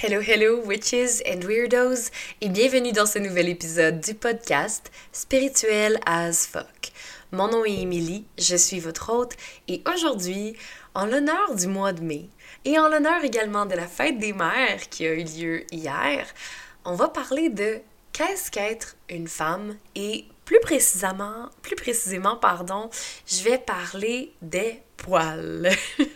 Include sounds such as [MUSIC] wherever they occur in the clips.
Hello, hello, witches and weirdos, et bienvenue dans ce nouvel épisode du podcast Spirituel as fuck. Mon nom est Emily, je suis votre hôte, et aujourd'hui, en l'honneur du mois de mai, et en l'honneur également de la fête des mères qui a eu lieu hier, on va parler de qu'est-ce qu'être une femme et plus précisément, plus précisément, pardon, je vais parler des poils. [LAUGHS]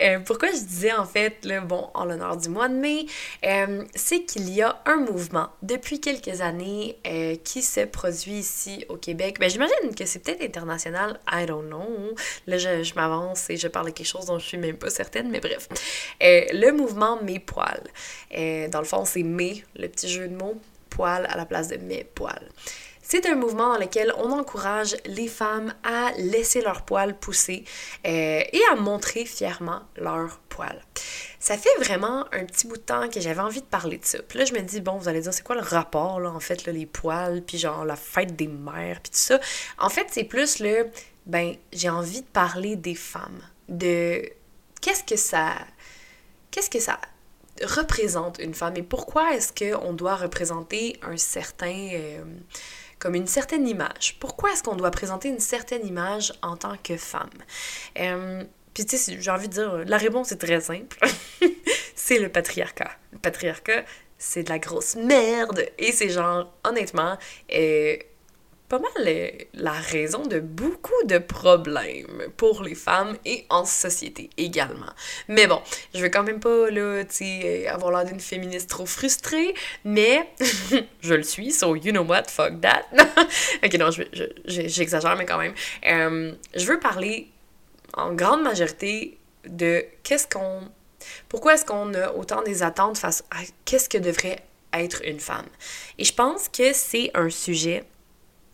Euh, pourquoi je disais en fait, le bon, en l'honneur du mois de mai, euh, c'est qu'il y a un mouvement depuis quelques années euh, qui se produit ici au Québec. Ben, j'imagine que c'est peut-être international, I don't know. Là, je, m'avance et je parle de quelque chose dont je suis même pas certaine, mais bref. le mouvement Mes poils. dans le fond, c'est mes, le petit jeu de mots, poils à la place de mes poils. C'est un mouvement dans lequel on encourage les femmes à laisser leurs poils pousser euh, et à montrer fièrement leurs poils. Ça fait vraiment un petit bout de temps que j'avais envie de parler de ça. Puis là, je me dis, bon, vous allez dire, c'est quoi le rapport, là, en fait, les poils, puis genre la fête des mères, puis tout ça? En fait, c'est plus le, ben, j'ai envie de parler des femmes, de qu'est-ce que ça... Qu'est-ce que ça représente une femme et pourquoi est-ce qu'on doit représenter un certain... Euh, comme une certaine image. Pourquoi est-ce qu'on doit présenter une certaine image en tant que femme? Euh, puis tu sais, j'ai envie de dire, la réponse est très simple. [LAUGHS] c'est le patriarcat. Le patriarcat, c'est de la grosse merde. Et c'est genre, honnêtement, euh, pas mal la raison de beaucoup de problèmes pour les femmes et en société également. Mais bon, je veux quand même pas, là, tu sais, euh, avoir l'air d'une féministe trop frustrée, mais [LAUGHS] je le suis, so you know what, fuck that. [LAUGHS] ok, non, j'exagère, mais quand même. Euh, je veux parler en grande majorité de qu'est-ce qu'on... Pourquoi est-ce qu'on a autant des attentes face à qu'est-ce que devrait être une femme? Et je pense que c'est un sujet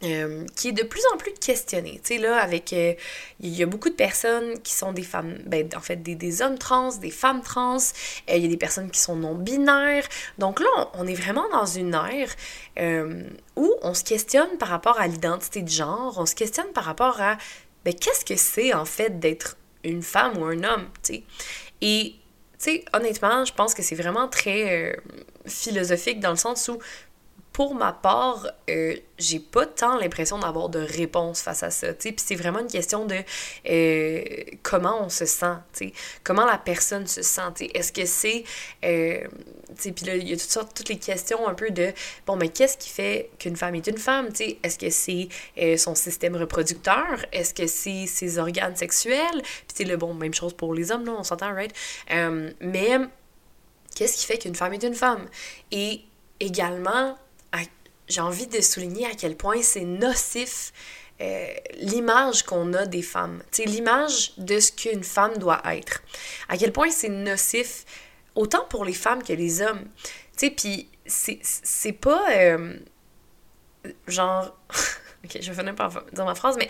euh, qui est de plus en plus questionné. Tu sais, là, avec. Euh, il y a beaucoup de personnes qui sont des femmes. Ben, en fait, des, hommes trans, des femmes trans. Euh, il y a des personnes qui sont non-binaires. Donc là, on, est vraiment dans une ère où on se questionne par rapport à l'identité de genre. On se questionne par rapport à. Ben, qu'est-ce que c'est, en fait, d'être une femme ou un homme, tu sais. Et. Tu sais, honnêtement, je pense que c'est vraiment très philosophique dans le sens où pour ma part, euh, j'ai pas tant l'impression d'avoir de réponse face à ça. Puis c'est vraiment une question de euh, comment on se sent. Comment la personne se sent. Est-ce que c'est... Euh, puis là, il y a toutes sortes, toutes les questions un peu de, bon, mais qu'est-ce qui fait qu'une femme est une femme. Est-ce que c'est son système reproducteur? Est-ce que c'est ses organes sexuels? Puis c'est le bon, même chose pour les hommes, là, on s'entend, right? mais qu'est-ce qui fait qu'une femme est une femme? Et également j'ai envie de souligner à quel point c'est nocif euh, l'image qu'on a des femmes. L'image de ce qu'une femme doit être. À quel point c'est nocif autant pour les femmes que les hommes. Tu sais, puis c'est pas euh, genre... [LAUGHS] ok, je vais finir par dire ma phrase, mais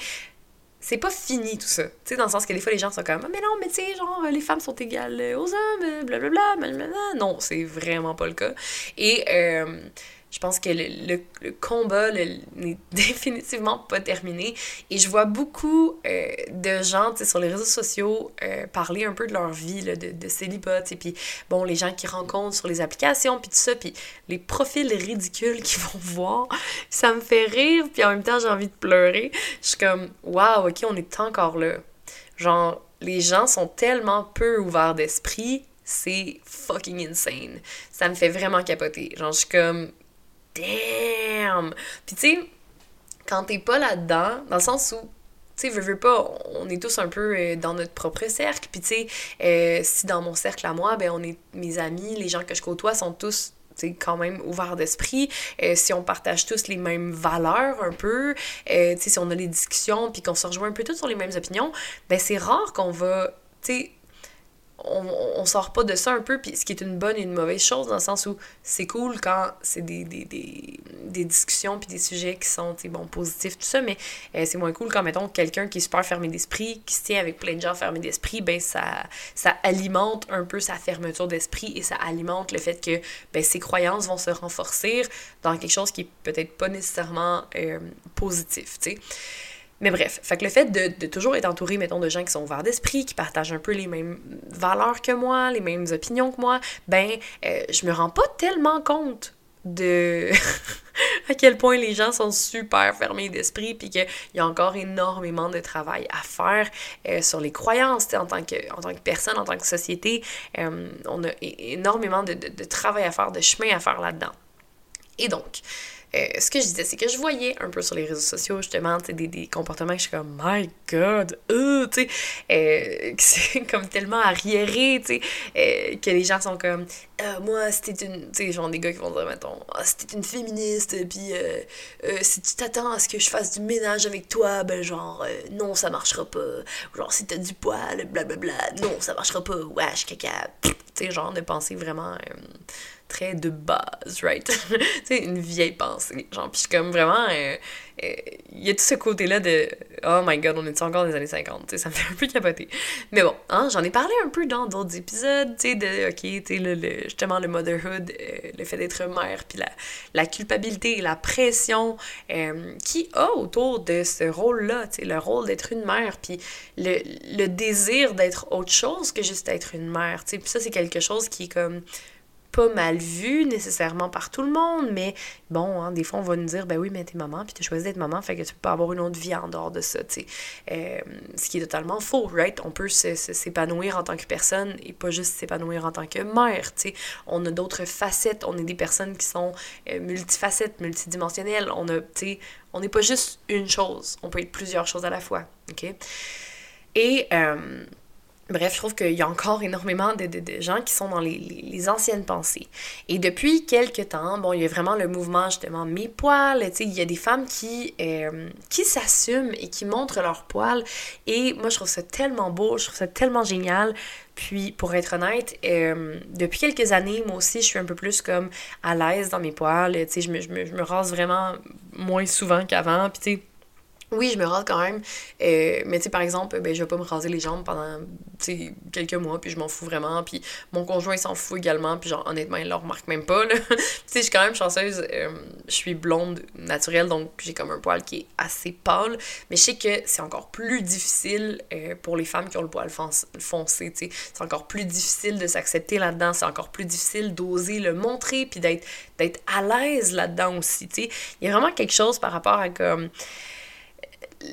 c'est pas fini tout ça. Tu sais, dans le sens que des fois les gens sont comme mais non, mais tu sais, genre, les femmes sont égales aux hommes, blablabla, blablabla. Non, c'est vraiment pas le cas. Et euh, je pense que le, le, combat n'est [LAUGHS] définitivement pas terminé. Et je vois beaucoup euh, de gens sur les réseaux sociaux euh, parler un peu de leur vie de, de célibat. Et puis, bon, les gens qui rencontrent sur les applications, puis tout ça, puis les profils ridicules qu'ils [LAUGHS] vont voir, ça me fait rire. Puis en même temps, j'ai envie de pleurer. Je suis comme, waouh, ok, on est encore là. Genre, les gens sont tellement peu ouverts d'esprit c'est fucking insane. Ça me fait vraiment capoter. Genre, je suis comme, damn! Puis tu sais, quand t'es pas là-dedans, dans le sens où tu sais, veux, veux pas, on est tous un peu euh, dans notre propre cercle. Puis, tu sais, euh, si dans mon cercle à moi, ben, on est, mes amis, les gens que je côtoie sont tous sais, quand même ouverts d'esprit, euh, si on partage tous les mêmes valeurs un peu, euh, si on a les discussions puis qu'on se rejoint un peu tous sur les mêmes opinions, ben c'est rare qu'on va, tu sais, on, on sort pas de ça un peu, puis ce qui est une bonne et une mauvaise chose, dans le sens où c'est cool quand c'est des, des, des, des, discussions puis des sujets qui sont, bon, positifs, tout ça, mais euh, c'est moins cool quand, mettons, quelqu'un qui est super fermé d'esprit, qui se tient avec plein de gens fermés d'esprit, ben ça, ça alimente un peu sa fermeture d'esprit et ça alimente le fait que, ben, ses croyances vont se renforcer dans quelque chose qui est peut-être pas nécessairement euh, positif, tu sais. Mais bref, fait que le fait de, toujours être entouré, mettons, de gens qui sont ouverts d'esprit, qui partagent un peu les mêmes valeurs que moi, les mêmes opinions que moi, ben, euh, je me rends pas tellement compte de [LAUGHS] à quel point les gens sont super fermés d'esprit puis qu'il y a encore énormément de travail à faire euh, sur les croyances en tant que en tant que personne en tant que société euh, on a énormément de, de, de travail à faire de chemin à faire là-dedans. Et donc euh, ce que je disais, c'est que je voyais un peu sur les réseaux sociaux, justement, des, des comportements que je suis comme, my god, euh, tu sais, euh, [LAUGHS] c'est comme tellement arriéré, tu sais, euh, que les gens sont comme, moi, c'était une, tu sais, genre des gars qui vont dire, mettons, ah, c'était une féministe, puis si tu t'attends à ce que je fasse du ménage avec toi, ben genre, non, ça marchera pas. Genre, si t'as du poil, blablabla, non, ça marchera pas, wesh, caca, tu sais, genre de penser vraiment très de base, right? [LAUGHS] c'est une vieille pensée. Genre, puis comme vraiment, euh, euh, il y a tout ce côté-là de oh my god, on est encore dans les années 50, tu sais, ça me [LAUGHS] fait un peu capoter. Mais bon, hein, j'en ai parlé un peu dans d'autres épisodes, tu sais, de, ok, tu sais, le, justement, le motherhood, euh, le fait d'être mère, puis la, la culpabilité la pression qui a autour de ce rôle-là, tu sais, le rôle d'être une mère, puis le, le désir d'être autre chose que juste être une mère, tu sais, puis ça, c'est quelque chose qui est comme pas mal vu nécessairement par tout le monde, mais bon, hein, des fois on va nous dire, ben oui, mais t'es maman, puis t'as choisi d'être maman, fait que tu peux pas avoir une autre vie en dehors de ça, tu sais. Euh, ce qui est totalement faux, right? On peut s'épanouir en tant que personne et pas juste s'épanouir en tant que mère, tu sais. On a d'autres facettes, on est des personnes qui sont euh, multifacettes, multidimensionnelles, on a, tu sais, on n'est pas juste une chose, on peut être plusieurs choses à la fois, ok? Et... Euh, Bref, je trouve qu'il y a encore énormément de, de, de gens qui sont dans les, les, anciennes pensées. Et depuis quelques temps, bon, il y a vraiment le mouvement justement mes poils, tu sais, il y a des femmes qui, euh, qui s'assument et qui montrent leurs poils. Et moi, je trouve ça tellement beau, je trouve ça tellement génial. Puis, pour être honnête, euh, depuis quelques années, moi aussi, je suis un peu plus comme à l'aise dans mes poils. Tu sais, je me, je, me, je me rase vraiment moins souvent qu'avant. Puis, tu sais, oui, je me rase quand même. Euh, mais tu sais, par exemple, ben, je vais pas me raser les jambes pendant quelques mois, puis je m'en fous vraiment. Puis mon conjoint, il s'en fout également. Puis genre, honnêtement, il le remarque même pas. [LAUGHS] tu sais, je suis quand même chanceuse. Euh, je suis blonde naturelle, donc j'ai comme un poil qui est assez pâle. Mais je sais que c'est encore plus difficile euh, pour les femmes qui ont le poil foncé. tu sais. C'est encore plus difficile de s'accepter là-dedans. C'est encore plus difficile d'oser le montrer, puis d'être à l'aise là-dedans aussi. tu sais. Il y a vraiment quelque chose par rapport à comme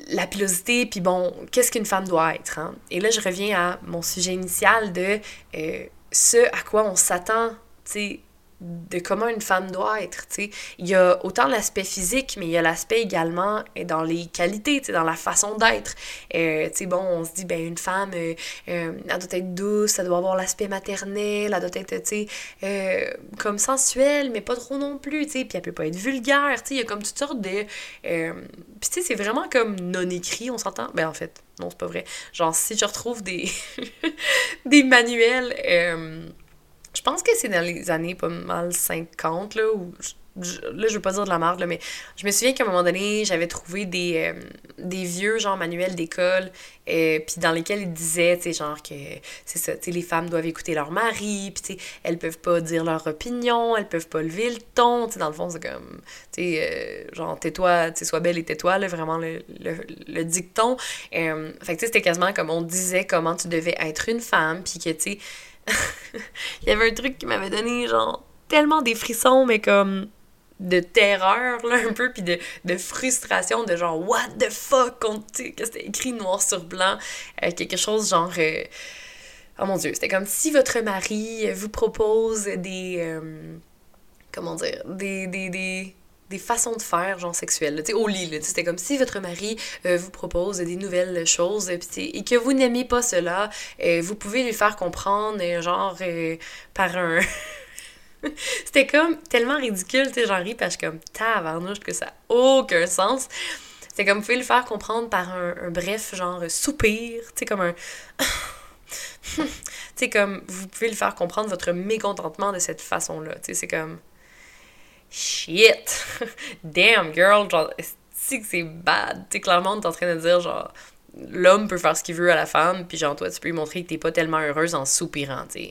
la pilosité, puis bon, qu'est-ce qu'une femme doit être. Hein? Et là, je reviens à mon sujet initial de euh, ce à quoi on s'attend, tu sais, de comment une femme doit être, tu sais. Il y a autant l'aspect physique, mais il y a l'aspect également euh, dans les qualités, dans la façon d'être. Euh, bon, on se dit, ben, une femme, euh, euh, elle doit être douce, elle doit avoir l'aspect maternel, elle doit être, sais, comme sensuelle, mais pas trop non plus, tu sais, puis elle peut pas être vulgaire, tu sais, il y a comme toutes sortes de... puis tu sais, c'est vraiment comme non écrit, on s'entend? Ben, en fait, non, c'est pas vrai. Genre, si je retrouve des, [LAUGHS] des manuels je pense que c'est dans les années pas mal 50, là, où là, je veux pas dire de la merde, là, mais je me souviens qu'à un moment donné, j'avais trouvé des, euh, des vieux, genre, manuels d'école, euh, puis dans lesquels ils disaient, tu sais, genre, que c'est ça, tu sais, les femmes doivent écouter leur mari, puis tu sais, elles peuvent pas dire leur opinion, elles peuvent pas lever le ton, tu sais, dans le fond, c'est comme, tu sais, euh, genre, tais-toi, tu sais, sois belle et tais-toi, là, vraiment le, le, dicton. Euh, fait que, tu sais, c'était quasiment comme on disait comment tu devais être une femme, puis que, tu sais, [LAUGHS] il y avait un truc qui m'avait donné, genre, tellement des frissons, mais comme de terreur, là, un peu, puis de, de frustration, de genre, what the fuck, que c'était écrit noir sur blanc, euh, quelque chose genre. Euh, oh mon dieu, c'était comme si votre mari vous propose des. Euh, comment dire, des, des, des, des façons de faire, genre sexuelles, tu au lit, c'était comme si votre mari euh, vous propose des nouvelles choses, et que vous n'aimez pas cela, euh, vous pouvez lui faire comprendre, euh, genre, par un... [LAUGHS] c'était comme tellement ridicule, tu sais, j'en ris parce que comme, tabarnouche, que ça n'a aucun sens. C'était comme, vous pouvez lui faire comprendre par un, bref, genre, soupir, tu comme un... [LAUGHS] tu comme, vous pouvez lui faire comprendre votre mécontentement de cette façon-là, tu sais, c'est comme shit, [LAUGHS] damn girl, genre, si que c'est bad. Tu clairement, t'es en train de dire, genre, l'homme peut faire ce qu'il veut à la femme, puis genre, toi, tu peux lui montrer que t'es pas tellement heureuse en soupirant, tu.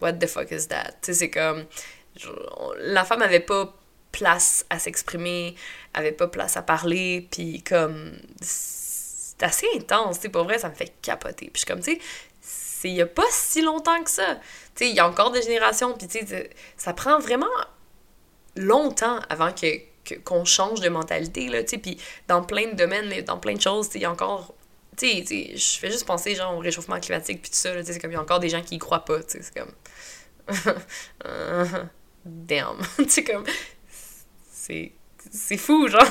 What the fuck is that? Tu sais, c'est comme. La femme avait pas place à s'exprimer, avait pas place à parler, puis comme assez intense, tu pour vrai, ça me fait capoter. Puis je suis comme, tu sais, il y a pas si longtemps que ça. Tu sais, il y a encore des générations, puis tu sais, ça prend vraiment longtemps avant que qu'on change de mentalité, là, tu puis dans plein de domaines, dans plein de choses, il encore... Tu sais, je fais juste penser, genre, au réchauffement climatique, puis tout ça, c'est comme, il y a encore des gens qui y croient pas, tu sais, c'est comme... [LAUGHS] damn, [LAUGHS] tu comme... C'est... C'est fou, genre...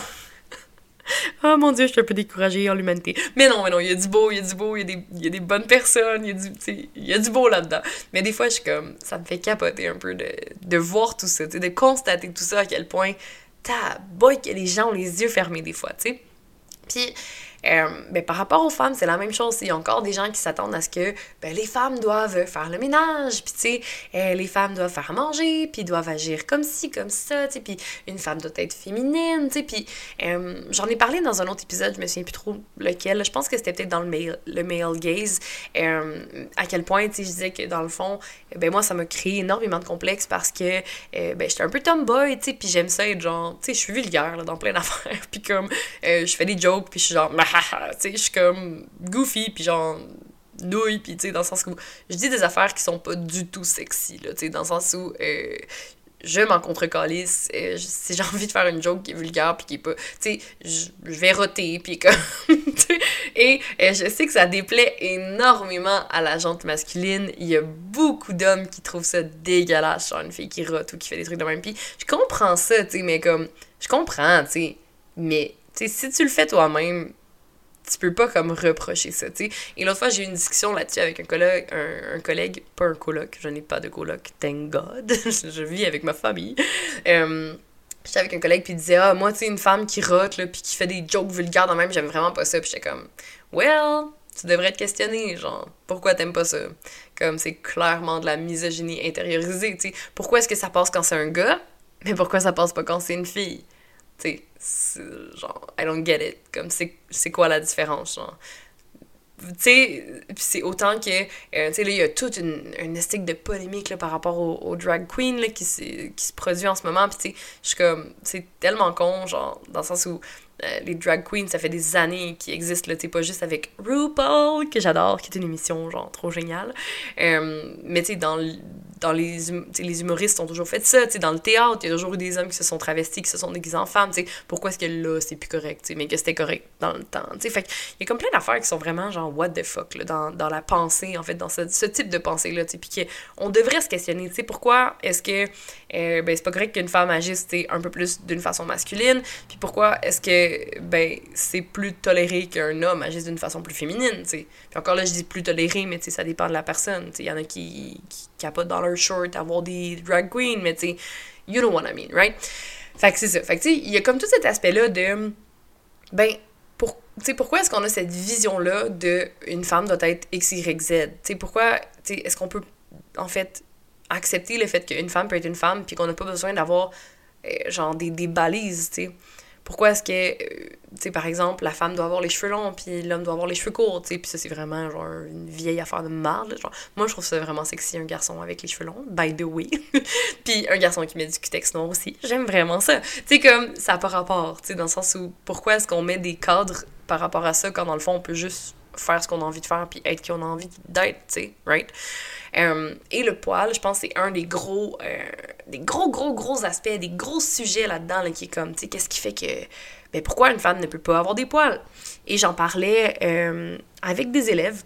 [LAUGHS] oh mon dieu, je suis un peu découragée en l'humanité. Mais non, mais non, il y a du beau, il y a du beau, il y a des, y a des bonnes personnes, il y a du, il y a du beau là-dedans. Mais des fois, je suis comme, ça me fait capoter un peu de, de voir tout ça, de constater tout ça, à quel point, ta boy, que les gens ont les yeux fermés des fois, tu sais. Puis, euh, par rapport aux femmes, c'est la même chose. Il y a encore des gens qui s'attendent à ce que ben, les femmes doivent faire le ménage, puis tu sais, euh, les femmes doivent faire manger, puis doivent agir comme ci, comme ça, tu sais, puis une femme doit être féminine, tu sais, puis euh, j'en ai parlé dans un autre épisode, je me souviens plus trop lequel, je pense que c'était peut-être dans le male, le male gaze, à quel point, tu sais, je disais que dans le fond, ben moi, ça m'a créé énormément de complexes parce que, ben, j'étais un peu tomboy, tu sais, puis j'aime ça être genre, tu sais, je suis vulgaire, là, dans plein [LAUGHS] d'affaires, puis comme, je fais des jokes, puis je suis genre, sais, je suis comme goofy, puis genre nouille, puis tu dans le sens où je dis des affaires qui sont pas du tout sexy, là, tu sais, dans le sens où euh, je m'en contre-calisse, euh, si j'ai [LAUGHS] envie de faire une joke qui est vulgaire, puis qui est pas, tu sais, je vais roter, puis comme, [LAUGHS] et euh, je sais que ça déplaît énormément à la jante masculine, il y a beaucoup d'hommes qui trouvent ça dégueulasse, genre une fille qui rote ou qui fait des trucs de même, puis je comprends ça, tu sais, mais comme, je comprends, tu sais, mais, tu sais, si tu le fais toi-même, tu peux pas comme reprocher ça, tu sais. Et l'autre fois, j'ai eu une discussion là-dessus avec un collègue, un, collègue, pas un coloc, je n'ai pas de coloc, thank God, [LAUGHS] je vis avec ma famille. Euh, j'étais avec un collègue puis il disait ah moi tu une femme qui rote là puis qui fait des jokes vulgaires dans même j'aime vraiment pas ça puis j'étais comme well tu devrais te questionner genre pourquoi t'aimes pas ça? Comme c'est clairement de la misogynie intériorisée tu sais pourquoi est-ce que ça passe quand c'est un gars mais pourquoi ça passe pas quand c'est une fille? Sais, genre, I don't get it. Comme, c'est quoi la différence, genre? Tu sais, c'est autant que, euh, tu sais, là, il y a toute une, une esthétique de polémique, là, par rapport au, drag queen, là, qui, qui se produit en ce moment, puis tu sais, je suis comme, c'est tellement con, genre, dans le sens où euh, les drag queens, ça fait des années qu'ils existent, là, tu pas juste avec RuPaul, que j'adore, qui est une émission, genre, trop géniale, euh, mais tu sais, dans dans les, hum, les humoristes ont toujours fait ça, dans le théâtre, il y a toujours eu des hommes qui se sont travestis, qui se sont déguisés en femmes, pourquoi est-ce que là, c'est plus correct, mais que c'était correct dans le temps, fait il y a comme plein d'affaires qui sont vraiment genre what the fuck, là, dans, dans la pensée, en fait, dans ce, type de pensée-là, tu puis qu'on devrait se questionner, tu sais, pourquoi est-ce que, euh, ben, c'est pas correct qu'une femme agisse, un peu plus d'une façon masculine, puis pourquoi est-ce que, ben, c'est plus toléré qu'un homme agisse d'une façon plus féminine, tu sais, puis encore là, je dis plus toléré, mais tu sais, ça dépend de la personne, il y en a qui capotent dans leur short, avoir des drag queens, mais tu sais, you know what I mean, right? Fait que c'est ça. Fait que tu sais, il y a comme tout cet aspect-là de. Ben, pour, pourquoi est-ce qu'on a cette vision-là de une femme doit être X, Y, Z? Tu sais, pourquoi, est-ce qu'on peut, en fait, accepter le fait qu'une femme peut être une femme, puis qu'on n'a pas besoin d'avoir, euh, genre, des, des balises, tu sais? Pourquoi est-ce que, euh, tu sais, par exemple, la femme doit avoir les cheveux longs, puis l'homme doit avoir les cheveux courts, tu sais, puis ça, c'est vraiment, genre, une vieille affaire de marde. Moi, je trouve ça vraiment sexy, un garçon avec les cheveux longs, by the way. [LAUGHS] puis un garçon qui met du cutex noir aussi, j'aime vraiment ça. Tu sais, comme, ça n'a pas rapport, tu sais, dans le sens où, pourquoi est-ce qu'on met des cadres par rapport à ça, quand dans le fond, on peut juste faire ce qu'on a envie de faire, puis être qui on a envie d'être, tu sais, right? Euh, et le poil, je pense c'est un des gros, euh, des gros, gros, gros aspects, des gros sujets là-dedans, là, qui est comme, tu sais, qu'est-ce qui fait que, ben, pourquoi une femme ne peut pas avoir des poils? Et j'en parlais euh, avec des élèves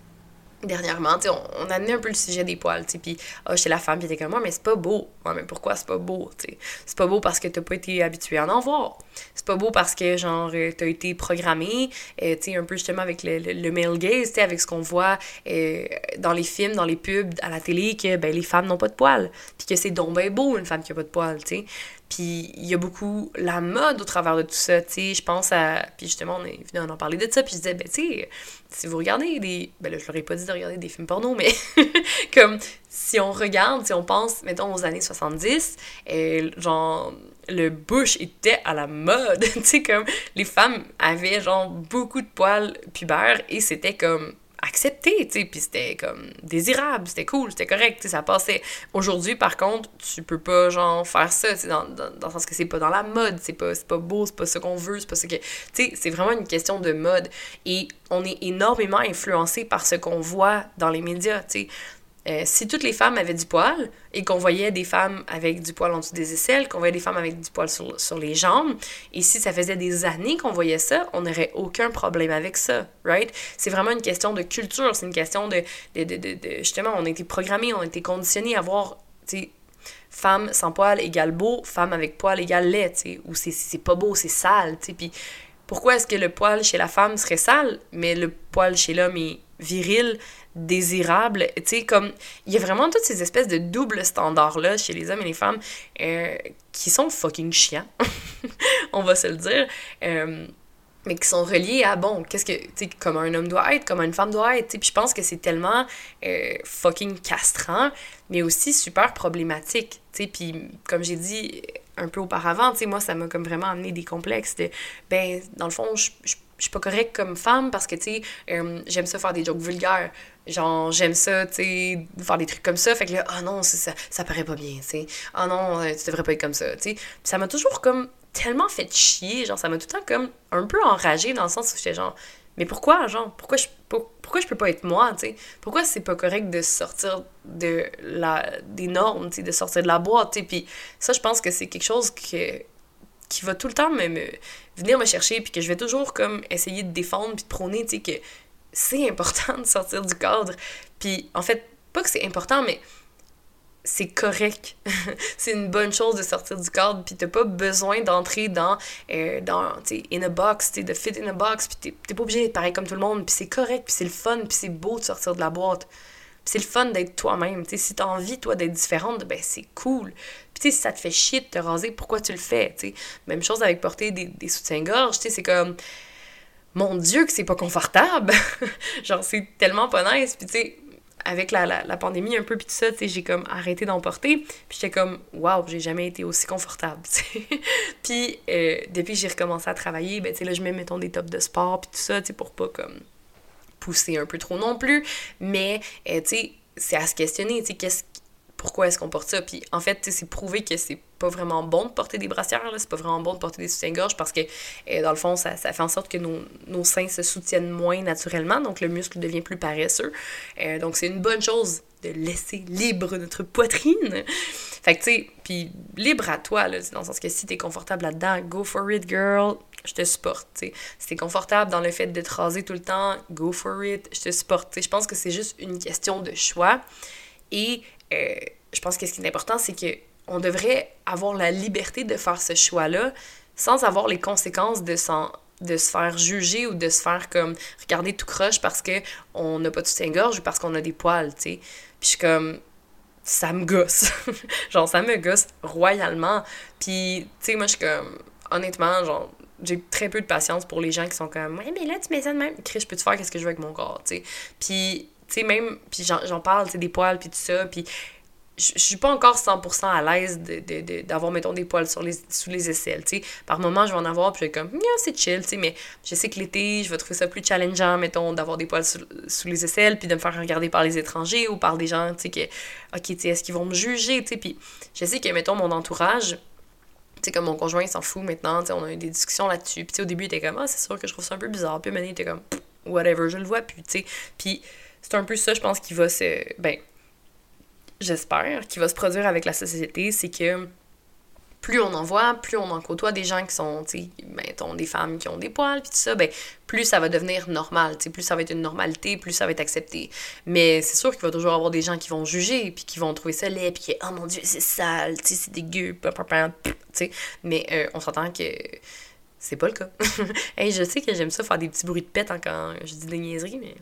dernièrement, tu on, on a amené un peu le sujet des poils, tu puis oh, chez la femme, puis était comme moi, mais c'est pas beau. Ouais, mais pourquoi c'est pas beau, tu? C'est pas beau parce que t'as pas été habitué à en voir. C'est pas beau parce que, genre, euh, t'as été programmé, euh, un peu justement avec le, le, male gaze, tu avec ce qu'on voit euh, dans les films, dans les pubs, à la télé, que, ben, les femmes n'ont pas de poils. Puis que c'est donc beau, une femme qui a pas de poils, tu. Puis il y a beaucoup la mode au travers de tout ça, tu sais. Je pense à. Puis justement, on est venu en parler de ça, puis je disais, ben, tu sais, si vous regardez des. Ben là, je leur ai pas dit de regarder des films porno, mais [LAUGHS] comme si on regarde, si on pense, mettons, aux années 70, et genre, le bush était à la mode, [LAUGHS] tu sais, comme les femmes avaient genre beaucoup de poils pubères et c'était comme accepté, tu sais, puis c'était comme désirable, c'était cool, c'était correct, tu sais, ça passait. Aujourd'hui, par contre, tu peux pas, genre, faire ça, tu dans, dans, dans, le sens que c'est pas dans la mode, c'est pas, pas beau, c'est pas ce qu'on veut, c'est pas ce que... Tu sais, c'est vraiment une question de mode. Et on est énormément influencé par ce qu'on voit dans les médias, tu sais. Euh, si toutes les femmes avaient du poil et qu'on voyait des femmes avec du poil en dessous des aisselles, qu'on voyait des femmes avec du poil sur, sur les jambes, et si ça faisait des années qu'on voyait ça, on n'aurait aucun problème avec ça, right? C'est vraiment une question de culture, c'est une question de, de, de, de, Justement, on a été programmés, on a été conditionnés à voir, tu sais, femme sans poil égale beau, femme avec poil égale laid, tu sais, ou c'est pas beau, c'est sale, tu sais, puis pourquoi est-ce que le poil chez la femme serait sale, mais le poil chez l'homme est viril, désirable? Tu comme, il y a vraiment toutes ces espèces de doubles standards-là chez les hommes et les femmes euh, qui sont fucking chiants, [LAUGHS] on va se le dire. Euh, mais qui sont reliés à, bon, qu'est-ce que, comment un homme doit être, comment une femme doit être, puis je pense que c'est tellement euh, fucking castrant, mais aussi super problématique, tu puis comme j'ai dit un peu auparavant, tu sais, moi, ça m'a comme vraiment amené des complexes de, ben, dans le fond, je suis pas correcte comme femme parce que, tu sais, euh, j'aime ça faire des jokes vulgaires. Genre, j'aime ça, tu sais, faire des trucs comme ça. Fait que là, oh non, ça, ça paraît pas bien, tu sais. Oh non, euh, tu devrais pas être comme ça, tu sais. ça m'a toujours comme tellement fait chier. Genre, ça m'a tout le temps comme un peu enragée dans le sens où j'étais genre, mais pourquoi, genre, pourquoi je, pourquoi je peux pas être moi, tu sais? Pourquoi c'est pas correct de sortir de la, des normes, tu sais, de sortir de la boîte, tu sais? Puis ça, je pense que c'est quelque chose que qui va tout le temps me, venir me chercher, puis que je vais toujours comme essayer de défendre, puis de prôner, tu sais, que c'est [LAUGHS] important de sortir du cadre. Puis en fait, pas que c'est important, mais c'est correct. [LAUGHS] c'est une bonne chose de sortir du cadre, puis t'as pas besoin d'entrer dans, euh, dans tu sais, in a box, tu de fit in a box, puis t'es pas obligé d'être pareil comme tout le monde, puis c'est correct, puis c'est le fun, puis c'est beau de sortir de la boîte. c'est le fun d'être toi-même. Tu sais, si t'as envie, toi, d'être différente, ben c'est cool. Puis si ça te fait chier de te raser, pourquoi tu le fais, tu sais? Même chose avec porter des, des soutiens-gorge, c'est comme... Mon Dieu que c'est pas confortable! [LAUGHS] Genre, c'est tellement pas nice, puis tu sais... Avec la, la, pandémie un peu, puis tout ça, j'ai comme arrêté d'en porter. Puis j'étais comme, waouh, j'ai jamais été aussi confortable, [LAUGHS] Puis euh, depuis que j'ai recommencé à travailler, ben, tu sais, là, je mets, mettons, des tops de sport, puis tout ça, tu sais, pour pas, comme, pousser un peu trop non plus. Mais, euh, tu sais, c'est à se questionner, tu sais, qu'est-ce pourquoi est-ce qu'on porte ça. Puis en fait, c'est prouvé que c'est pas vraiment bon de porter des brassières, c'est pas vraiment bon de porter des soutiens-gorge parce que euh, dans le fond, ça, fait en sorte que nos, seins se soutiennent moins naturellement, donc le muscle devient plus paresseux. Euh, donc c'est une bonne chose de laisser libre notre poitrine. Fait que tu sais, puis libre à toi, là, dans le sens que si t'es confortable là-dedans, go for it, girl je te supporte. Si t'es confortable dans le fait de te raser tout le temps, go for it, je te supporte. Je pense que c'est juste une question de choix. Et euh, je pense que ce qui est important, c'est que on devrait avoir la liberté de faire ce choix-là sans avoir les conséquences de de se faire juger ou de se faire comme regarder tout croche parce que on n'a pas de soutien-gorge ou parce qu'on a des poils, tu sais. Puis je suis comme ça me gosse. [LAUGHS] genre ça me gosse royalement. Puis tu sais moi je suis comme honnêtement genre j'ai très peu de patience pour les gens qui sont comme ouais mais là tu mets ça de même. Chris, je peux te faire qu'est-ce que je veux avec mon corps, tu sais? Puis tu sais même puis j'en parle, tu des poils puis tout ça puis je suis pas encore 100% à l'aise d'avoir, mettons, des poils sur les, sous les aisselles, tu sais. Par moment, je vais en avoir, puis je vais comme, c'est chill, tu sais, mais je sais que l'été, je vais trouver ça plus challengeant, mettons, d'avoir des poils sous, les aisselles, puis de me faire regarder par les étrangers ou par des gens, tu sais, que, ok, tu sais, est-ce qu'ils vont me juger, tu sais, puis je sais que, mettons, mon entourage, tu sais, comme mon conjoint, il s'en fout maintenant, tu sais, on a eu des discussions là-dessus, puis au début, il était comme, ah, c'est sûr que je trouve ça un peu bizarre, puis maintenant, il était comme, whatever, je le vois plus, tu sais, puis c'est un peu ça, je pense, qui va se, ben, j'espère, qui va se produire avec la société, c'est que plus on en voit, plus on en côtoie des gens qui sont, tu des femmes qui ont des poils, puis tout ça, ben, plus ça va devenir normal, tu plus ça va être une normalité, plus ça va être accepté. Mais c'est sûr qu'il va toujours avoir des gens qui vont juger, puis qui vont trouver ça laid, puis qui, oh mon dieu, c'est sale, tu sais, c'est dégueu, tu. Mais euh, on s'entend que c'est pas le cas. [LAUGHS] hey, je sais que j'aime ça faire des petits bruits de pète quand je dis des niaiseries, mais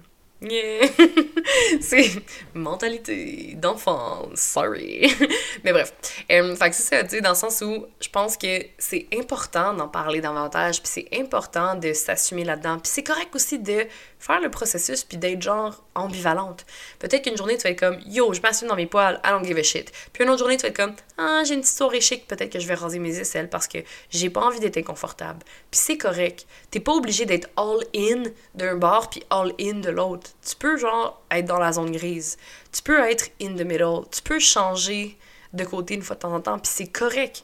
[LAUGHS] c'est mentalité d'enfant, sorry. [LAUGHS] Mais bref. C'est ça, tu sais, dans le sens où je pense que c'est important d'en parler davantage, puis c'est important de s'assumer là-dedans. Puis c'est correct aussi de faire le processus puis d'être genre ambivalente. Peut-être qu'une journée tu vas être comme yo, je m'assume dans mes poils, I don't give a shit. Puis une autre journée tu vas être comme ah, j'ai une petite soirée chic, peut-être que je vais raser mes aisselles parce que j'ai pas envie d'être inconfortable. Puis c'est correct. T'es pas obligé d'être all in d'un bord puis all in de l'autre. Tu peux genre être dans la zone grise. Tu peux être in the middle. Tu peux changer de côté une fois de temps en temps puis c'est correct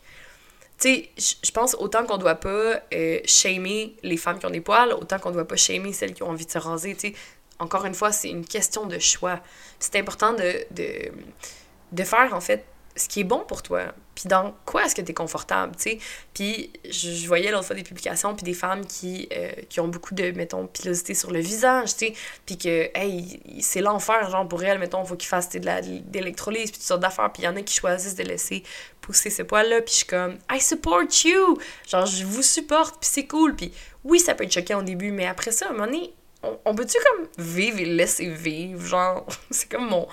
tu sais, je pense autant qu'on doit pas euh, shamer les femmes qui ont des poils, autant qu'on doit pas shamer celles qui ont envie de se raser, tu sais. Encore une fois, c'est une question de choix. C'est important de, de, de faire, en fait, ce qui est bon pour toi. Puis dans quoi est-ce que tu es confortable, tu sais? Puis je, voyais l'autre fois des publications, puis des femmes qui, euh, qui ont beaucoup de, mettons, pilosité sur le visage, tu sais? Puis que, hey, c'est l'enfer, genre, pour elles, mettons, faut qu'ils fassent de l'électrolyse, puis toutes sortes d'affaires. Puis il y en a qui choisissent de laisser pousser ce poils-là, puis je suis comme, I support you! Genre, je vous supporte, puis c'est cool. Puis oui, ça peut être choquant au début, mais après ça, à un moment donné, on, peut-tu comme vivre et laisser vivre? Genre, [LAUGHS] c'est comme mon.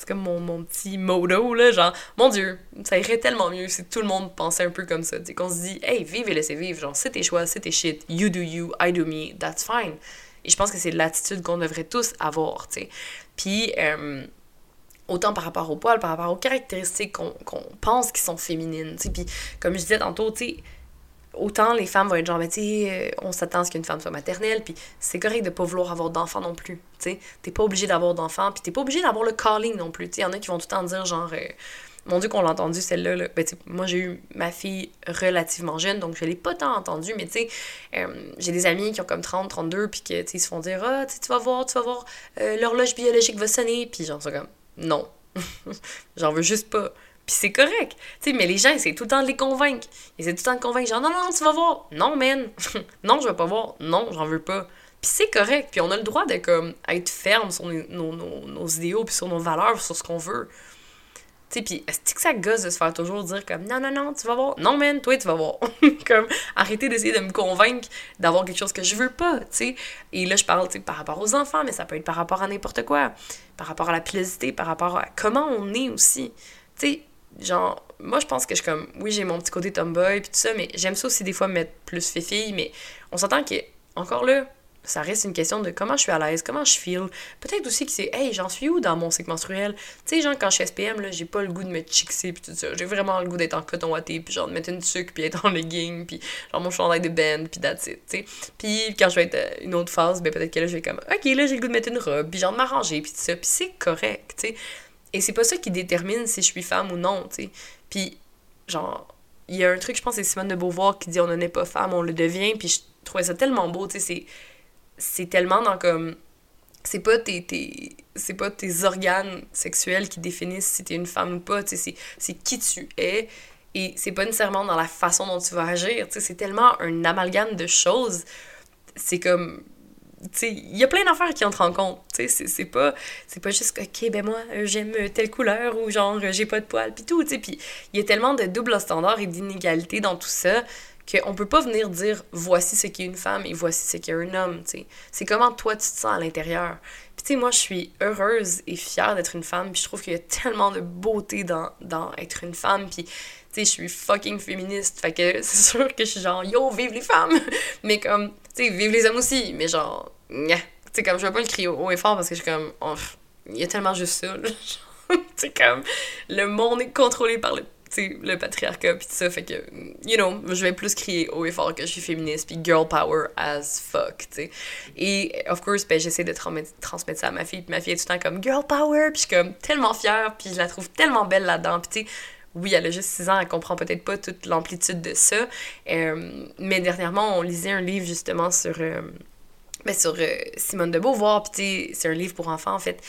C'est comme mon, petit modo, là. Genre, mon Dieu, ça irait tellement mieux si tout le monde pensait un peu comme ça. Tu qu'on se dit, hey, vive et laissez vivre. Genre, c'est tes choix, c'est tes shit. You do you, I do me, that's fine. Et je pense que c'est l'attitude qu'on devrait tous avoir, tu sais. Puis, euh, autant par rapport au poil, par rapport aux caractéristiques qu'on pense qui sont féminines, tu sais. Puis, comme je disais tantôt, tu sais autant les femmes vont être genre, mais tu euh, on s'attend à ce qu'une femme soit maternelle, puis c'est correct de pas vouloir avoir d'enfants non plus, tu sais. T'es pas obligé d'avoir d'enfants, puis t'es pas obligé d'avoir le calling non plus, tu sais. Y en a qui vont tout le temps dire, genre, euh, mon Dieu, qu'on l'a entendu celle-là, là. Ben, moi, j'ai eu ma fille relativement jeune, donc je l'ai pas tant entendue, mais tu sais, euh, j'ai des amis qui ont comme 30, 32, puis que, tu ils se font dire, ah, tu vas voir, tu vas voir, l'horloge biologique va sonner, puis genre, c'est comme, non. [LAUGHS] J'en veux juste pas. C'est correct. mais les gens, c'est tout le temps de les convaincre. Ils essaient tout le temps de convaincre, genre, non, non, tu vas voir. Non, man. [LAUGHS] non, je vais pas voir. Non, j'en veux pas. Puis c'est correct. Puis on a le droit de, comme, être ferme sur nos, idéaux, puis sur nos valeurs, sur ce qu'on veut. Tu puis est-ce que ça gosse de se faire toujours dire comme non, non, non, tu vas voir? Non, man, toi, tu vas voir. [LAUGHS] comme arrêtez d'essayer de me convaincre d'avoir quelque chose que je veux pas. Et là, je parle, tu par rapport aux enfants, mais ça peut être par rapport à n'importe quoi. Par rapport à la pilosité, par rapport à comment on est aussi. Genre, moi, je pense que je suis comme, oui, j'ai mon petit côté tomboy, puis tout ça, mais j'aime ça aussi des fois mettre plus fille mais on s'entend que, encore là, ça reste une question de comment je suis à l'aise, comment je feel. Peut-être aussi que c'est, hey, j'en suis où dans mon cycle menstruel? Tu sais, genre, quand je suis SPM, là, j'ai pas le goût de me chixer, puis tout ça. J'ai vraiment le goût d'être en coton watté, puis genre, de mettre une sucre, puis être en legging, puis genre, mon chandail de band, puis that's it, tu sais. Puis quand je vais être euh, une autre phase, ben peut-être que là, je vais comme, ok, là, j'ai le goût de mettre une robe, puis genre, de m'arranger, puis tout ça. Puis c'est correct, tu sais. Et c'est pas ça qui détermine si je suis femme ou non, tu sais. Puis, genre, il y a un truc, je pense, c'est Simone de Beauvoir qui dit on n'en est pas femme, on le devient. Puis je trouvais ça tellement beau, tu sais. C'est tellement dans comme. C'est pas tes, tes c'est pas tes organes sexuels qui définissent si t'es une femme ou pas, tu sais. C'est qui tu es. Et c'est pas nécessairement dans la façon dont tu vas agir, tu sais. C'est tellement un amalgame de choses. C'est comme il y a plein d'affaires qui entrent en compte. C'est pas, pas juste, OK, ben moi, j'aime telle couleur ou genre, j'ai pas de poils, puis tout. Puis il y a tellement de double standards et d'inégalités dans tout ça qu'on peut pas venir dire voici ce qu'est une femme et voici ce qu'est un homme. C'est comment toi tu te sens à l'intérieur. Puis tu sais, moi, je suis heureuse et fière d'être une femme, puis je trouve qu'il y a tellement de beauté dans, dans être une femme. Puis sais, je suis fucking féministe, fait que [LAUGHS] c'est sûr que je suis genre, yo, vive les femmes! [LAUGHS] mais comme, tu sais, vive les hommes aussi, mais genre, tu sais, comme, je vais pas le crier haut et fort parce que je suis comme, oh, il y a tellement juste ça, [LAUGHS] tu sais, comme, le monde est contrôlé par le le patriarcat puis tout ça fait que you know je vais plus crier haut et fort que je suis féministe puis girl power as fuck tu sais et of course ben j'essaie de transmettre ça à ma fille puis ma fille est tout le temps comme girl power puis je suis comme tellement fière puis je la trouve tellement belle là-dedans puis tu sais oui, elle a juste 6 ans, elle comprend peut-être pas toute l'amplitude de ça. Euh, mais dernièrement, on lisait un livre justement sur, euh, ben sur euh, Simone de Beauvoir, puis c'est un livre pour enfants en fait,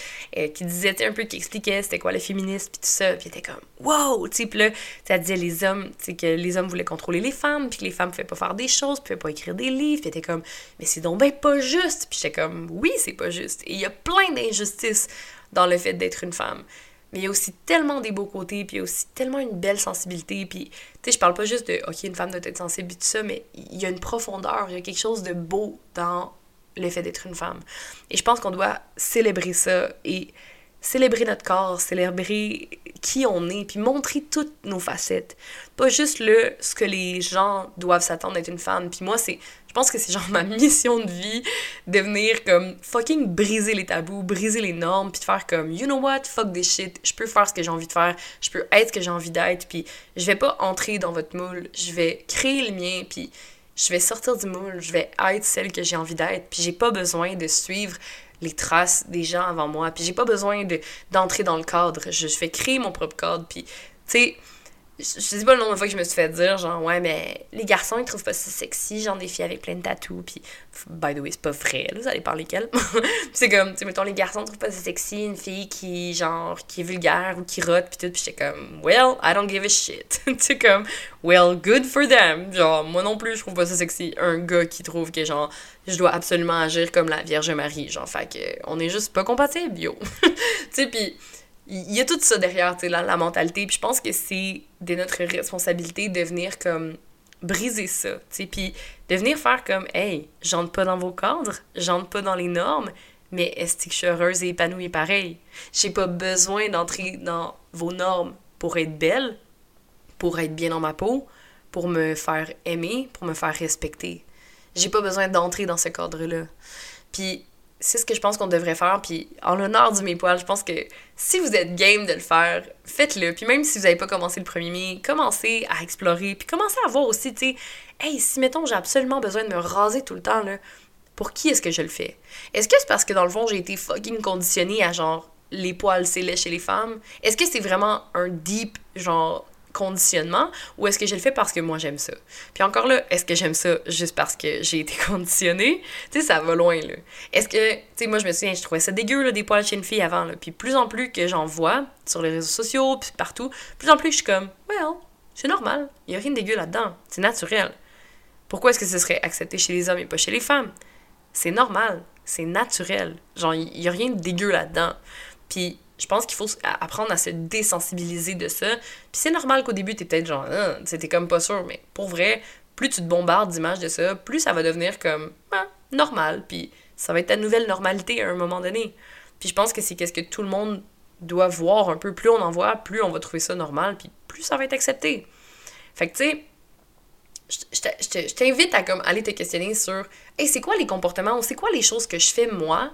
qui disait un peu, qui expliquait c'était quoi le féminisme, puis tout ça, puis était comme wow, tu là, ça disait les hommes, tu que les hommes voulaient contrôler les femmes, puis que les femmes pouvaient pas faire des choses, pouvaient pas écrire des livres, puis était comme mais c'est donc ben pas juste, puis j'étais comme oui, c'est pas juste. Et il y a plein d'injustices dans le fait d'être une femme mais il y a aussi tellement des beaux côtés, puis il y a aussi tellement une belle sensibilité, puis tu sais, je parle pas juste de, ok, une femme doit être sensible tout ça, mais il y a une profondeur, il y a quelque chose de beau dans le fait d'être une femme. Et je pense qu'on doit célébrer ça et célébrer notre corps, célébrer qui on est, puis montrer toutes nos facettes. Pas juste le ce que les gens doivent s'attendre d'être une femme. Puis moi, c'est, Je pense que c'est genre [LAUGHS] ma mission de vie de venir comme fucking briser les tabous, briser les normes, puis de faire comme, you know what, fuck this shit, je peux faire ce que j'ai envie de faire, je peux être ce que j'ai envie d'être, puis je vais pas entrer dans votre moule, je vais créer le mien, puis je vais sortir du moule, je vais être celle que j'ai envie d'être, puis j'ai pas besoin de suivre les traces des gens avant moi, puis j'ai pas besoin de d'entrer dans le cadre, je, vais créer mon propre cadre, puis tu sais je sais pas le nombre de fois que je me suis fait dire, genre, ouais, mais les garçons, ils trouvent pas ça sexy, genre des filles avec plein de tatous, puis, by the way, c'est pas vrai, là, vous allez parler lesquels. [LAUGHS] c'est comme, tu sais, mettons, les garçons trouvent pas ça sexy, une fille qui, genre, qui est vulgaire ou qui rote, puis tout, puis j'étais comme, well, I don't give a shit. [LAUGHS] tu sais, comme, well, good for them. Genre, moi non plus, je trouve pas ça sexy. Un gars qui trouve que, genre, je dois absolument agir comme la Vierge Marie, genre, fait que, on est juste pas compatibles, yo. [LAUGHS] tu sais, puis il y a tout ça derrière, tu sais, la, mentalité. Puis je pense que c'est de notre responsabilité de venir comme briser ça, tu sais, puis de venir faire comme, hey, j'entre pas dans vos cadres, j'entre pas dans les normes, mais est-ce que je suis heureuse et épanouie pareil? J'ai pas besoin d'entrer dans vos normes pour être belle, pour être bien dans ma peau, pour me faire aimer, pour me faire respecter. J'ai pas besoin d'entrer dans ce cadre-là. Puis c'est ce que je pense qu'on devrait faire. Puis en l'honneur du mes poils, je pense que si vous êtes game de le faire, faites-le. Puis même si vous n'avez pas commencé le premier mai, commencez à explorer. Puis commencez à voir aussi, tu sais, hey, si mettons j'ai absolument besoin de me raser tout le temps, là, pour qui est-ce que je le fais? Est-ce que c'est parce que dans le fond j'ai été fucking conditionnée à genre les poils c'est chez les femmes? Est-ce que c'est vraiment un deep genre conditionnement ou est-ce que je le fais parce que moi j'aime ça? Puis encore là, est-ce que j'aime ça juste parce que j'ai été [LAUGHS] conditionnée? Tu sais, ça va loin là. Est-ce que, tu sais, moi je me souviens, je trouvais ça dégueu là, des poils chez une fille avant là. Puis plus en plus que j'en vois sur les réseaux sociaux, puis partout, plus en plus je suis comme, well, c'est normal, il y a rien de dégueu là-dedans, c'est naturel. Pourquoi est-ce que ce serait accepté chez les hommes et pas chez les femmes? C'est normal, c'est naturel. Genre, il y a rien de dégueu là-dedans. Puis je pense qu'il faut apprendre à se désensibiliser de ça. Puis c'est normal qu'au début, t'es peut-être genre, c'était comme pas sûr, mais pour vrai, plus tu te bombardes d'images de ça, plus ça va devenir comme ah, normal. Puis ça va être ta nouvelle normalité à un moment donné. Puis je pense que c'est qu'est-ce que tout le monde doit voir un peu. Plus on en voit, plus on va trouver ça normal, puis plus ça va être accepté. Fait que tu sais, je t'invite à comme aller te questionner sur hey, c'est quoi les comportements ou c'est quoi les choses que je fais moi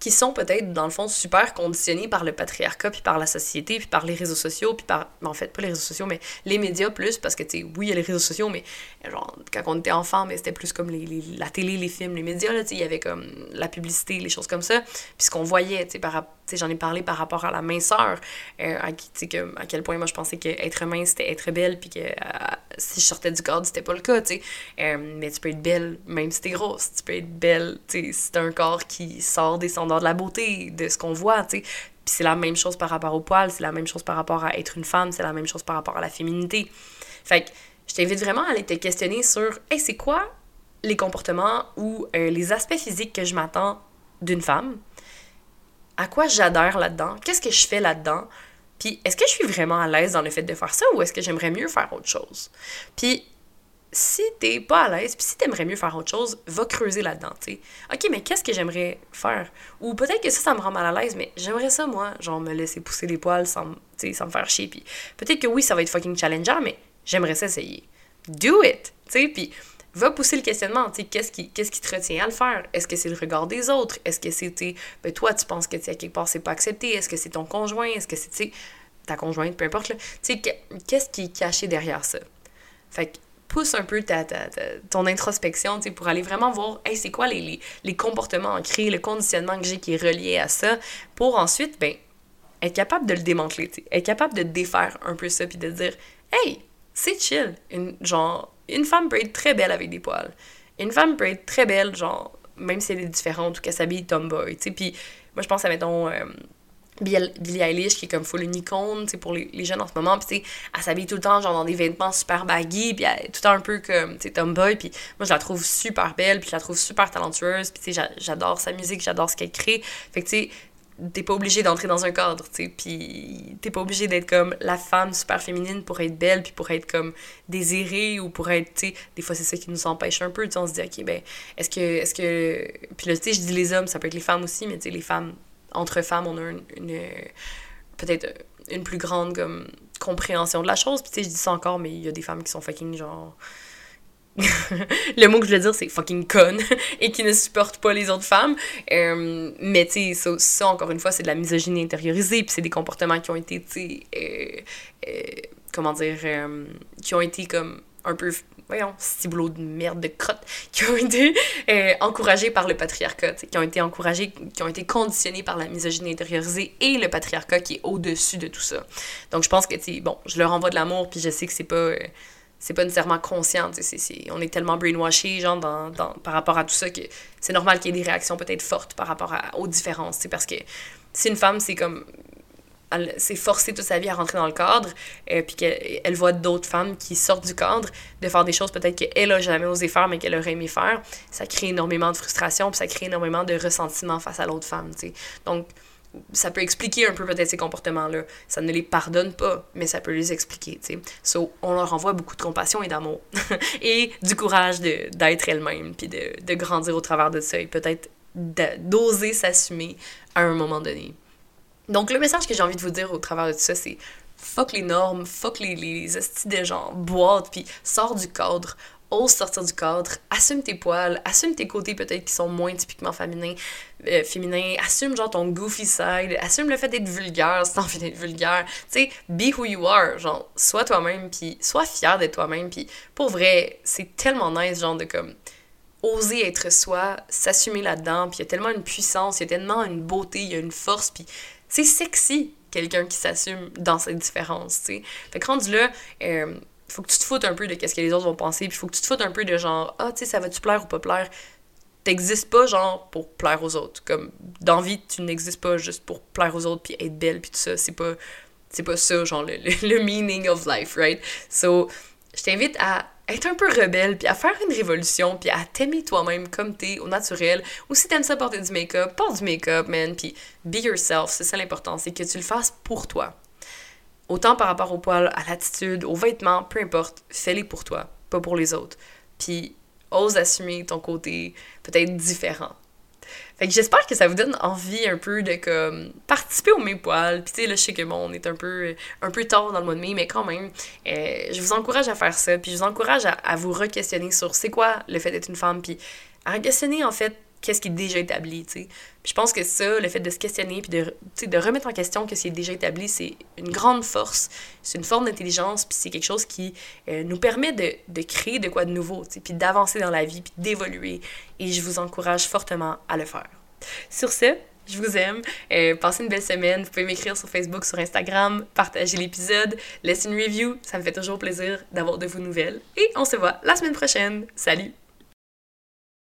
qui sont peut-être, dans le fond, super conditionnés par le patriarcat, puis par la société, puis par les réseaux sociaux, puis par... En fait, pas les réseaux sociaux, mais les médias plus, parce que, tu sais, oui, il y a les réseaux sociaux, mais genre, quand on était enfant, mais c'était plus comme la télé, les films, les médias, là, tu sais, il y avait comme la publicité, les choses comme ça, puis ce qu'on voyait, tu sais, j'en ai parlé par rapport à la minceur, euh, à, à quel point moi je pensais qu'être mince c'était être belle, puis que euh, si je sortais du cadre, c'était pas le cas, tu sais. Euh, mais tu peux être belle même si t'es grosse, tu peux être belle, tu sais, si t'as un corps qui sort des standards de la beauté, de ce qu'on voit, tu sais. Puis c'est la même chose par rapport au poil, c'est la même chose par rapport à être une femme, c'est la même chose par rapport à la féminité. Fait que je t'invite vraiment à aller te questionner sur, hey, c'est quoi les comportements ou les aspects physiques que je m'attends d'une femme, à quoi j'adhère là-dedans, qu'est-ce que je fais là-dedans, puis est-ce que je suis vraiment à l'aise dans le fait de faire ça ou est-ce que j'aimerais mieux faire autre chose? Puis si t'es pas à l'aise, puis si t'aimerais mieux faire autre chose, va creuser là-dedans, tu sais. OK, mais qu'est-ce que j'aimerais faire? Ou peut-être que ça, ça me rend mal à l'aise, mais j'aimerais ça, moi, genre me laisser pousser les poils sans, me faire chier, puis peut-être que oui, ça va être fucking challengeant, mais j'aimerais ça essayer. Do it! Tu sais, puis va pousser le questionnement. Qu'est-ce qui, qu'est-ce qui te retient à le faire? Est-ce que c'est le regard des autres? Est-ce que c'est, ben, toi, tu penses que, à quelque part, c'est pas accepté? Est-ce que c'est ton conjoint? Est-ce que c'est, ta conjointe? Peu importe, Tu qu'est-ce qui est caché derrière ça? Fait pousse un peu ta, ton introspection, pour aller vraiment voir, hey, c'est quoi les, comportements ancrés, le conditionnement que j'ai qui est relié à ça, pour ensuite, ben, être capable de le démanteler, être capable de défaire un peu ça, puis de dire, hey, c'est chill, une, genre, une femme peut être très belle avec des poils. Une femme peut être très belle, genre, même si elle est différente ou qu'elle s'habille tomboy. Puis moi, je pense à, mettons, euh, Billie Eilish, qui est comme full tu sais, pour les, les, jeunes en ce moment. Puis, elle s'habille tout le temps, genre, dans des vêtements super baggy, puis tout le temps un peu comme, tu tomboy. Puis moi, je la trouve super belle, puis je la trouve super talentueuse. Puis, j'adore sa musique, j'adore ce qu'elle crée. Fait que, tu sais, t'es pas obligé d'entrer dans un cadre, tu sais, puis t'es pas obligé d'être comme la femme super féminine pour être belle, puis pour être comme désirée, ou pour être, tu sais, des fois c'est ça qui nous empêche un peu, tu on se dit, ok, ben, est-ce que, est-ce que, puis là, tu sais, je dis les hommes, ça peut être les femmes aussi, mais tu sais, les femmes, entre femmes, on a une, peut-être une plus grande, comme, compréhension de la chose, puis tu sais, je dis ça encore, mais il y a des femmes qui sont fucking, genre, [LAUGHS] le mot que je veux dire, c'est fucking con [LAUGHS] et qui ne supporte pas les autres femmes. Euh, mais tu sais, ça, encore une fois, c'est de la misogynie intériorisée, puis c'est des comportements qui ont été, tu sais, euh, euh, comment dire, qui ont été comme un peu, voyons, ciboulot de merde, de crotte, qui ont été encouragés par le patriarcat, qui ont été encouragés, qui ont été conditionnés par la misogynie intériorisée et le patriarcat qui est au-dessus de tout ça. Donc je pense que, tu bon, je leur envoie de l'amour, puis je sais que c'est pas c'est pas nécessairement conscient. on est tellement brainwashé genre, dans, dans, par rapport à tout ça que c'est normal qu'il y ait des réactions peut-être fortes par rapport à, aux différences. Parce que si une femme, c'est comme. Elle s'est forcée toute sa vie à rentrer dans le cadre, euh, puis qu'elle voit d'autres femmes qui sortent du cadre, de faire des choses peut-être qu'elle a jamais osé faire, mais qu'elle aurait aimé faire, ça crée énormément de frustration, puis ça crée énormément de ressentiment face à l'autre femme. sais. Donc, ça peut expliquer un peu peut-être ces comportements-là. Ça ne les pardonne pas, mais ça peut les expliquer, tu. So, on leur envoie beaucoup de compassion et d'amour. [LAUGHS] et du courage d'être elle-même, puis de, de, grandir au travers de ça, et peut-être d'oser s'assumer à un moment donné. Donc, le message que j'ai envie de vous dire au travers de tout ça, c'est fuck les normes, fuck les, les hosties de gens, boîte, puis sors du cadre, ose sortir du cadre, assume tes poils, assume tes côtés peut-être qui sont moins typiquement féminins, euh, assume genre ton goofy side, assume le fait d'être vulgaire t'as [LAUGHS] envie d'être vulgaire, tu sais, be who you are, genre, sois toi-même, puis sois fier d'être toi-même, puis pour vrai, c'est tellement nice, genre, de comme oser être soi, s'assumer là-dedans, puis il y a tellement une puissance, il y a tellement une beauté, il y a une force, puis c'est sexy, quelqu'un qui s'assume dans cette différence, tu sais. Fait que rendu là, euh, faut que tu te foutes un peu de qu'est-ce que les autres vont penser, puis faut que tu te foutes un peu de genre, ah, tu sais, ça va-tu plaire ou pas plaire? T'existes pas, genre, pour plaire aux autres. Comme, dans vie, tu n'existes pas juste pour plaire aux autres, puis être belle, puis tout ça. C'est pas, c'est pas ça, genre, le, le, meaning of life, right? So, je t'invite à être un peu rebelle, puis à faire une révolution, puis à t'aimer toi-même comme t'es, au naturel. Ou si t'aimes ça porter du make-up, porte du make-up, man, puis be yourself, c'est ça l'important, c'est que tu le fasses pour toi. Autant par rapport au poil, à l'attitude, aux vêtements, peu importe, fais-les pour toi, pas pour les autres. Puis ose assumer ton côté peut-être différent. Fait que j'espère que ça vous donne envie un peu de comme participer au mes poils. Puis tu sais, là, je sais que bon, on est un peu, un peu tard dans le mois de mai, mais quand même, euh, je vous encourage à faire ça. Puis je vous encourage à, à vous re-questionner sur c'est quoi le fait d'être une femme. Puis à questionner en fait qu'est-ce qui est déjà établi, tu sais. je pense que ça, le fait de se questionner puis de, de remettre en question ce qui est déjà établi, c'est une grande force, c'est une forme d'intelligence, puis c'est quelque chose qui euh, nous permet de, de, créer de quoi de nouveau, tu sais, puis d'avancer dans la vie, puis d'évoluer. Et je vous encourage fortement à le faire. Sur ce, je vous aime. Euh, passez une belle semaine. Vous pouvez m'écrire sur Facebook, sur Instagram, partager l'épisode, laisser une review. Ça me fait toujours plaisir d'avoir de vos nouvelles. Et on se voit la semaine prochaine. Salut!